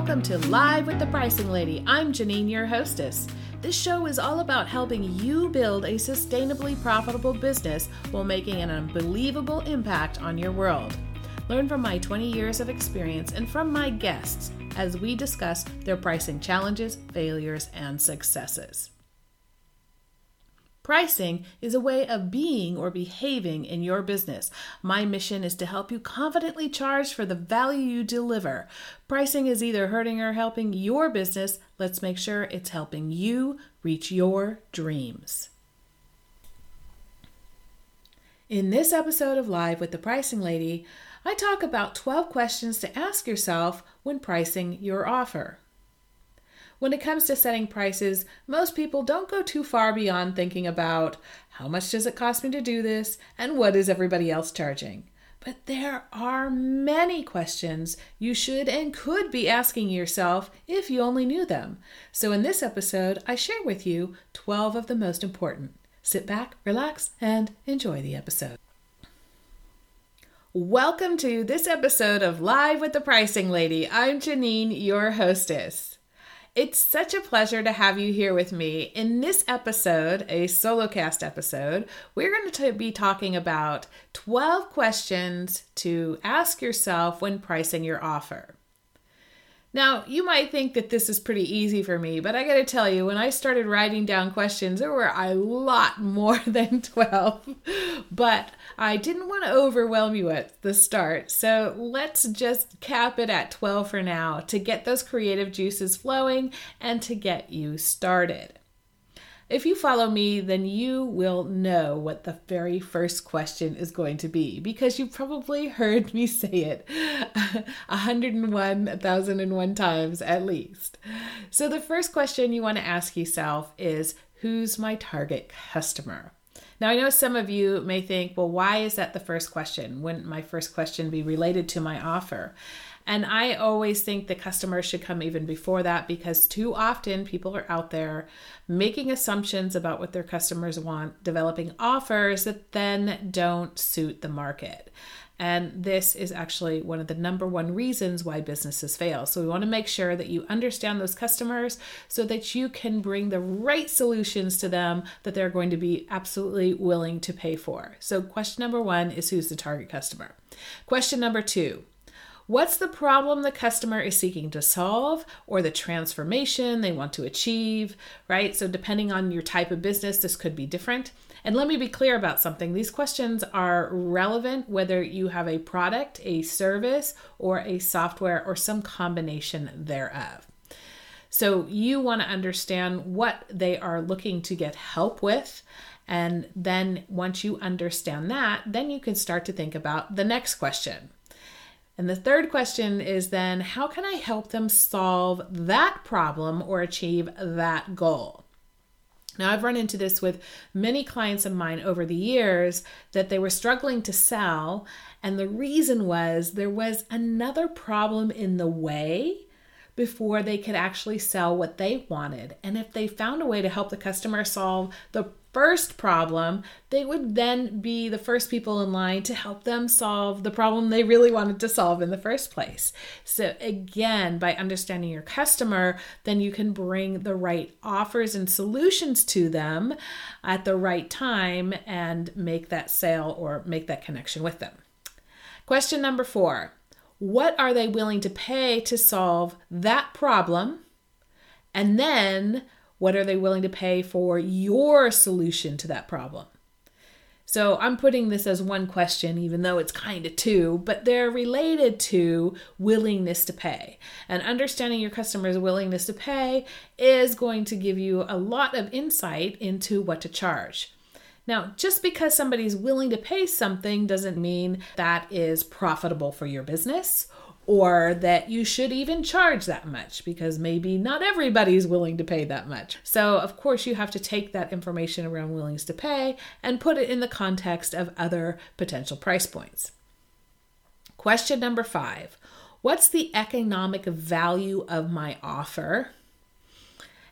welcome to Live with the Pricing Lady. I'm Janine, your hostess. This show is all about helping you build a sustainably profitable business while making an unbelievable impact on your world. Learn from my 20 years of experience and from my guests as we discuss their pricing challenges, failures, and successes. Pricing is a way of being or behaving in your business. My mission is to help you confidently charge for the value you deliver. Pricing is either hurting or helping your business. Let's make sure it's helping you reach your dreams. In this episode of Live with the Pricing Lady, I talk about 12 questions to ask yourself when pricing your offer. When it comes to setting prices, most people don't go too far beyond thinking about how much does it cost me to do this and what is everybody else charging. But there are many questions you should and could be asking yourself if you only knew them. So, in this episode, I share with you 12 of the most important. Sit back, relax, and enjoy the episode. Welcome to this episode of Live with the Pricing Lady. I'm Janine, your hostess. It's such a pleasure to have you here with me. In this episode, a solo cast episode, we're going to be talking about 12 questions to ask yourself when pricing your offer. Now, you might think that this is pretty easy for me, but I gotta tell you, when I started writing down questions, there were a lot more than 12. But I didn't want to overwhelm you at the start, so let's just cap it at 12 for now to get those creative juices flowing and to get you started. If you follow me, then you will know what the very first question is going to be because you probably heard me say it 101, 1001 times at least. So, the first question you want to ask yourself is Who's my target customer? Now, I know some of you may think, well, why is that the first question? Wouldn't my first question be related to my offer? And I always think the customer should come even before that because too often people are out there making assumptions about what their customers want, developing offers that then don't suit the market. And this is actually one of the number one reasons why businesses fail. So, we want to make sure that you understand those customers so that you can bring the right solutions to them that they're going to be absolutely willing to pay for. So, question number one is who's the target customer? Question number two What's the problem the customer is seeking to solve or the transformation they want to achieve, right? So, depending on your type of business, this could be different. And let me be clear about something. These questions are relevant whether you have a product, a service, or a software, or some combination thereof. So, you want to understand what they are looking to get help with. And then, once you understand that, then you can start to think about the next question and the third question is then how can I help them solve that problem or achieve that goal? Now, I've run into this with many clients of mine over the years that they were struggling to sell, and the reason was there was another problem in the way before they could actually sell what they wanted. And if they found a way to help the customer solve the first problem, they would then be the first people in line to help them solve the problem they really wanted to solve in the first place. So, again, by understanding your customer, then you can bring the right offers and solutions to them at the right time and make that sale or make that connection with them. Question number four What are they willing to pay to solve that problem? And then, what are they willing to pay for your solution to that problem? So I'm putting this as one question, even though it's kind of two, but they're related to willingness to pay. And understanding your customer's willingness to pay is going to give you a lot of insight into what to charge. Now, just because somebody's willing to pay something doesn't mean that is profitable for your business or that you should even charge that much because maybe not everybody's willing to pay that much. So, of course, you have to take that information around willingness to pay and put it in the context of other potential price points. Question number five What's the economic value of my offer?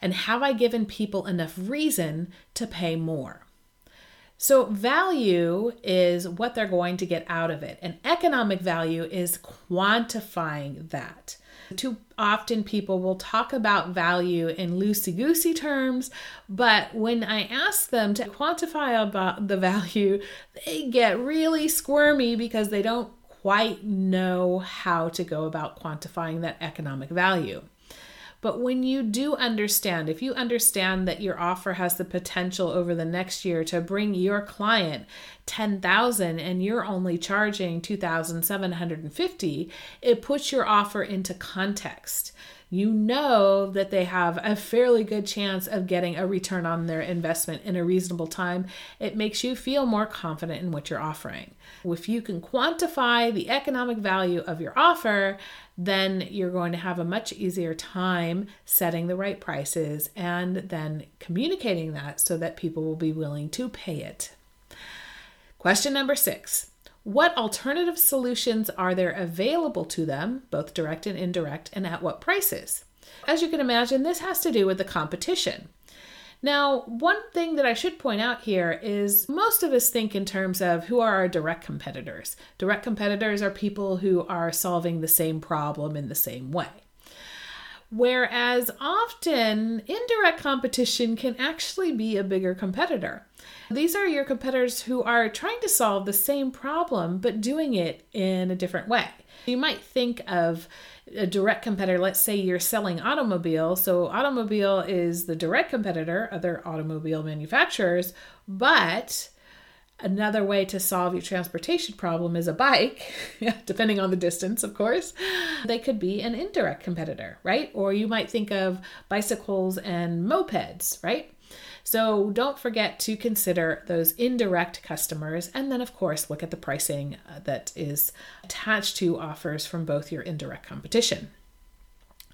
And have I given people enough reason to pay more? So, value is what they're going to get out of it, and economic value is quantifying that. Too often people will talk about value in loosey goosey terms, but when I ask them to quantify about the value, they get really squirmy because they don't quite know how to go about quantifying that economic value. But when you do understand, if you understand that your offer has the potential over the next year to bring your client 10,000 and you're only charging 2,750, it puts your offer into context you know that they have a fairly good chance of getting a return on their investment in a reasonable time, it makes you feel more confident in what you're offering. If you can quantify the economic value of your offer, then you're going to have a much easier time setting the right prices and then communicating that so that people will be willing to pay it. Question number six what alternative solutions are there available to them, both direct and indirect, and at what prices? As you can imagine, this has to do with the competition. Now, one thing that I should point out here is most of us think in terms of who are our direct competitors. Direct competitors are people who are solving the same problem in the same way. Whereas often indirect competition can actually be a bigger competitor. These are your competitors who are trying to solve the same problem but doing it in a different way. You might think of a direct competitor, let's say you're selling automobile. So, automobile is the direct competitor, other automobile manufacturers, but another way to solve your transportation problem is a bike, depending on the distance, of course. They could be an indirect competitor, right? Or you might think of bicycles and mopeds, right? So don't forget to consider those indirect customers. And then, of course, look at the pricing uh, that is attached to offers from both your indirect competition.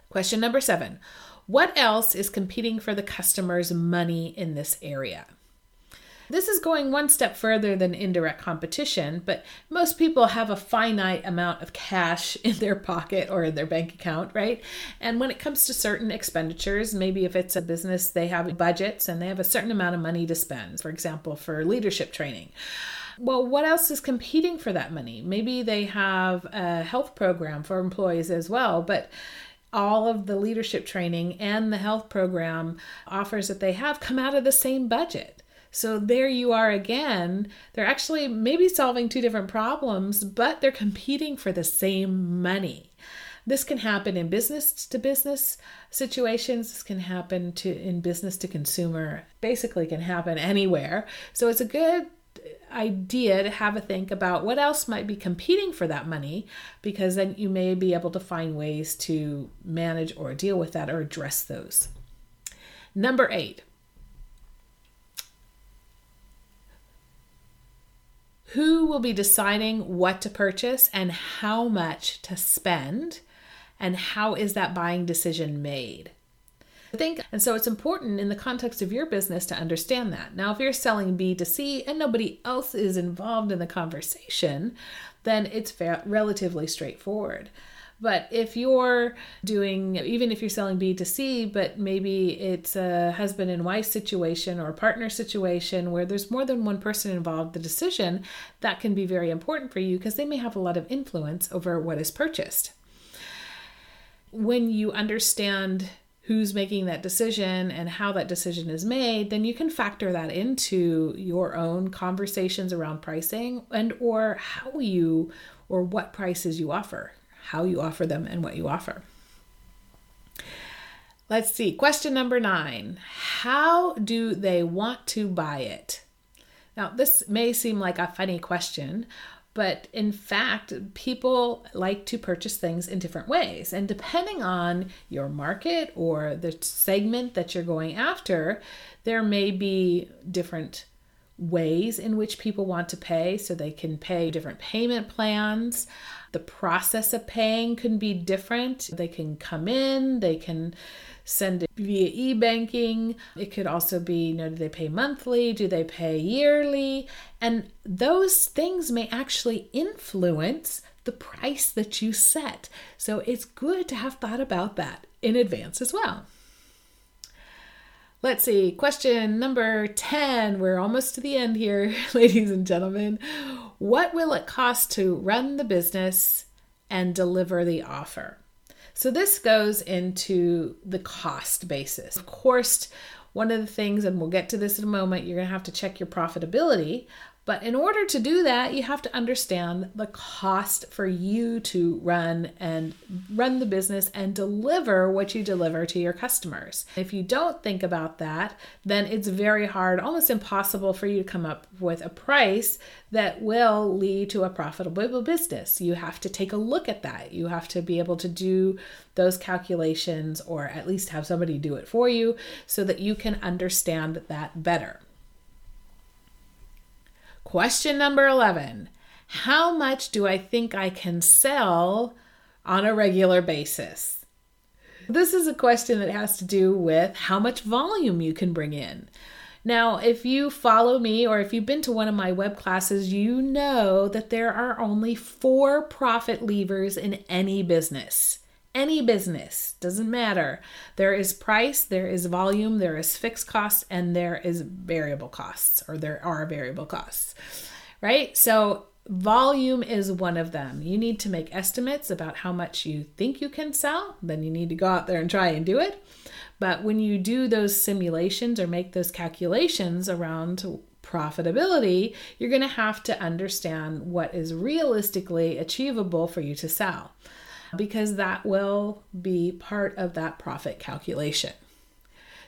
Question number seven What else is competing for the customer's money in this area? This is going one step further than indirect competition, but most people have a finite amount of cash in their pocket or in their bank account, right? And when it comes to certain expenditures, maybe if it's a business, they have budgets and they have a certain amount of money to spend, for example, for leadership training well, what else is competing for that money? Maybe they have a health program for employees as well, but all of the leadership training and the health program offers that they have come out of the same budget. So there you are again. They're actually maybe solving two different problems, but they're competing for the same money. This can happen in business to business situations. This can happen to in business to consumer. Basically can happen anywhere. So it's a good idea to have a think about what else might be competing for that money because then you may be able to find ways to manage or deal with that or address those. Number 8 who will be deciding what to purchase and how much to spend, and how is that buying decision made? I think, and so it's important in the context of your business to understand that. Now, if you're selling B2C and nobody else is involved in the conversation, then it's fa- relatively straightforward. But if you're doing, even if you're selling B2C, but maybe it's a husband and wife situation or a partner situation where there's more than one person involved, the decision, that can be very important for you because they may have a lot of influence over what is purchased. When you understand who's making that decision and how that decision is made then you can factor that into your own conversations around pricing and or how you or what prices you offer how you offer them, and what you offer. Let's see. Question number nine How do they want to buy it? Now, this may seem like a funny question, but in fact, people like to purchase things in different ways. And depending on your market or the segment that you're going after, there may be different ways in which people want to pay. So they can pay different payment plans. The process of paying can be different. They can come in, they can send it via e banking. It could also be, you know, do they pay monthly? Do they pay yearly? And those things may actually influence the price that you set. So it's good to have thought about that in advance as well. Let's see, question number 10. We're almost to the end here, ladies and gentlemen. What will it cost to run the business and deliver the offer? So this goes into the cost basis. Of course, one of the things, and we'll get to this in a moment, you're going to have to check your profitability. But in order to do that, you have to understand the cost for you to run and run the business and deliver what you deliver to your customers. If you don't think about that, then it's very hard, almost impossible for you to come up with a price that will lead to a profitable business. You have to take a look at that. You have to be able to do those calculations or at least have somebody do it for you so that you can understand that better. Question number 11 How much do I think I can sell on a regular basis? This is a question that has to do with how much volume you can bring in. Now, if you follow me or if you've been to one of my web classes, you know that there are only four profit levers in any business any business doesn't matter. There is price there is volume there is fixed costs and there is variable costs or there are variable costs right? So volume is one of them. You need to make estimates about how much you think you can sell then you need to go out there and try and do it. But when you do those simulations or make those calculations around profitability, you're going to have to understand what is realistically achievable for you to sell because that will be part of that profit calculation.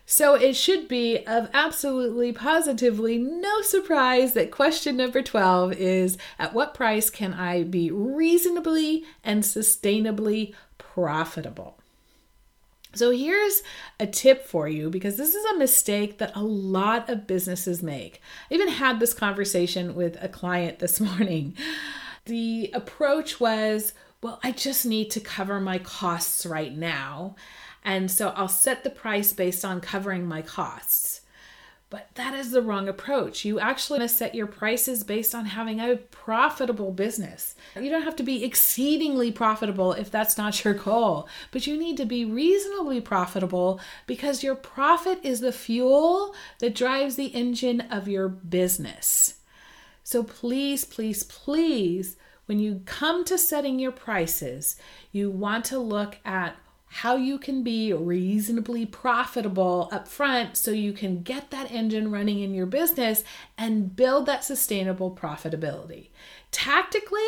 So it should be of absolutely positively no surprise that question number 12 is at what price can I be reasonably and sustainably profitable? So here's a tip for you because this is a mistake that a lot of businesses make. I even had this conversation with a client this morning. The approach was, well, I just need to cover my costs right now. And so I'll set the price based on covering my costs. But that is the wrong approach. You actually want to set your prices based on having a profitable business. You don't have to be exceedingly profitable if that's not your goal, but you need to be reasonably profitable because your profit is the fuel that drives the engine of your business. So please, please, please when you come to setting your prices, you want to look at how you can be reasonably profitable up front so you can get that engine running in your business and build that sustainable profitability. Tactically,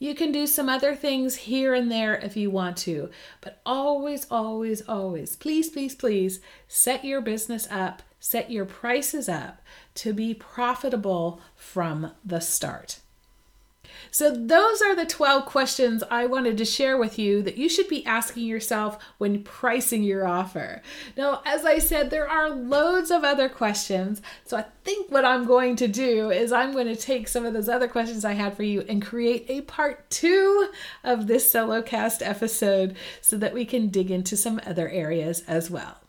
you can do some other things here and there if you want to, but always, always, always, please, please, please set your business up, set your prices up to be profitable from the start. So, those are the 12 questions I wanted to share with you that you should be asking yourself when pricing your offer. Now, as I said, there are loads of other questions. So, I think what I'm going to do is I'm going to take some of those other questions I had for you and create a part two of this solo cast episode so that we can dig into some other areas as well.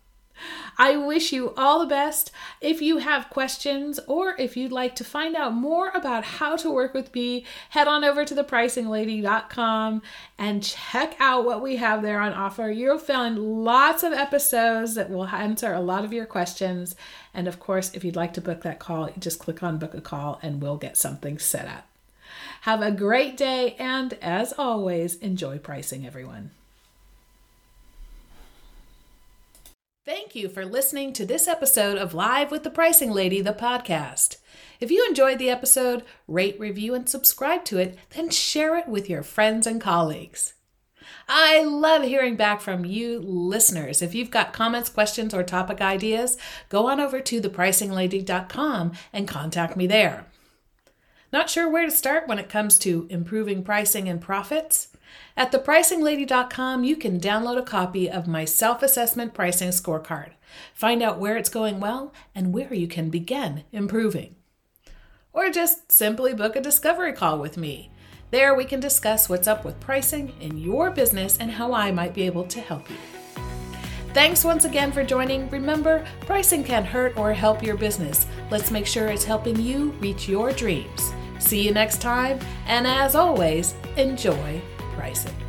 I wish you all the best. If you have questions or if you'd like to find out more about how to work with me, head on over to thepricinglady.com and check out what we have there on offer. You'll find lots of episodes that will answer a lot of your questions. And of course, if you'd like to book that call, just click on book a call and we'll get something set up. Have a great day and as always, enjoy pricing, everyone. Thank you for listening to this episode of Live with the Pricing Lady, the podcast. If you enjoyed the episode, rate, review, and subscribe to it, then share it with your friends and colleagues. I love hearing back from you listeners. If you've got comments, questions, or topic ideas, go on over to thepricinglady.com and contact me there. Not sure where to start when it comes to improving pricing and profits? At thepricinglady.com, you can download a copy of my self assessment pricing scorecard. Find out where it's going well and where you can begin improving. Or just simply book a discovery call with me. There, we can discuss what's up with pricing in your business and how I might be able to help you. Thanks once again for joining. Remember, pricing can hurt or help your business. Let's make sure it's helping you reach your dreams. See you next time, and as always, enjoy pricing.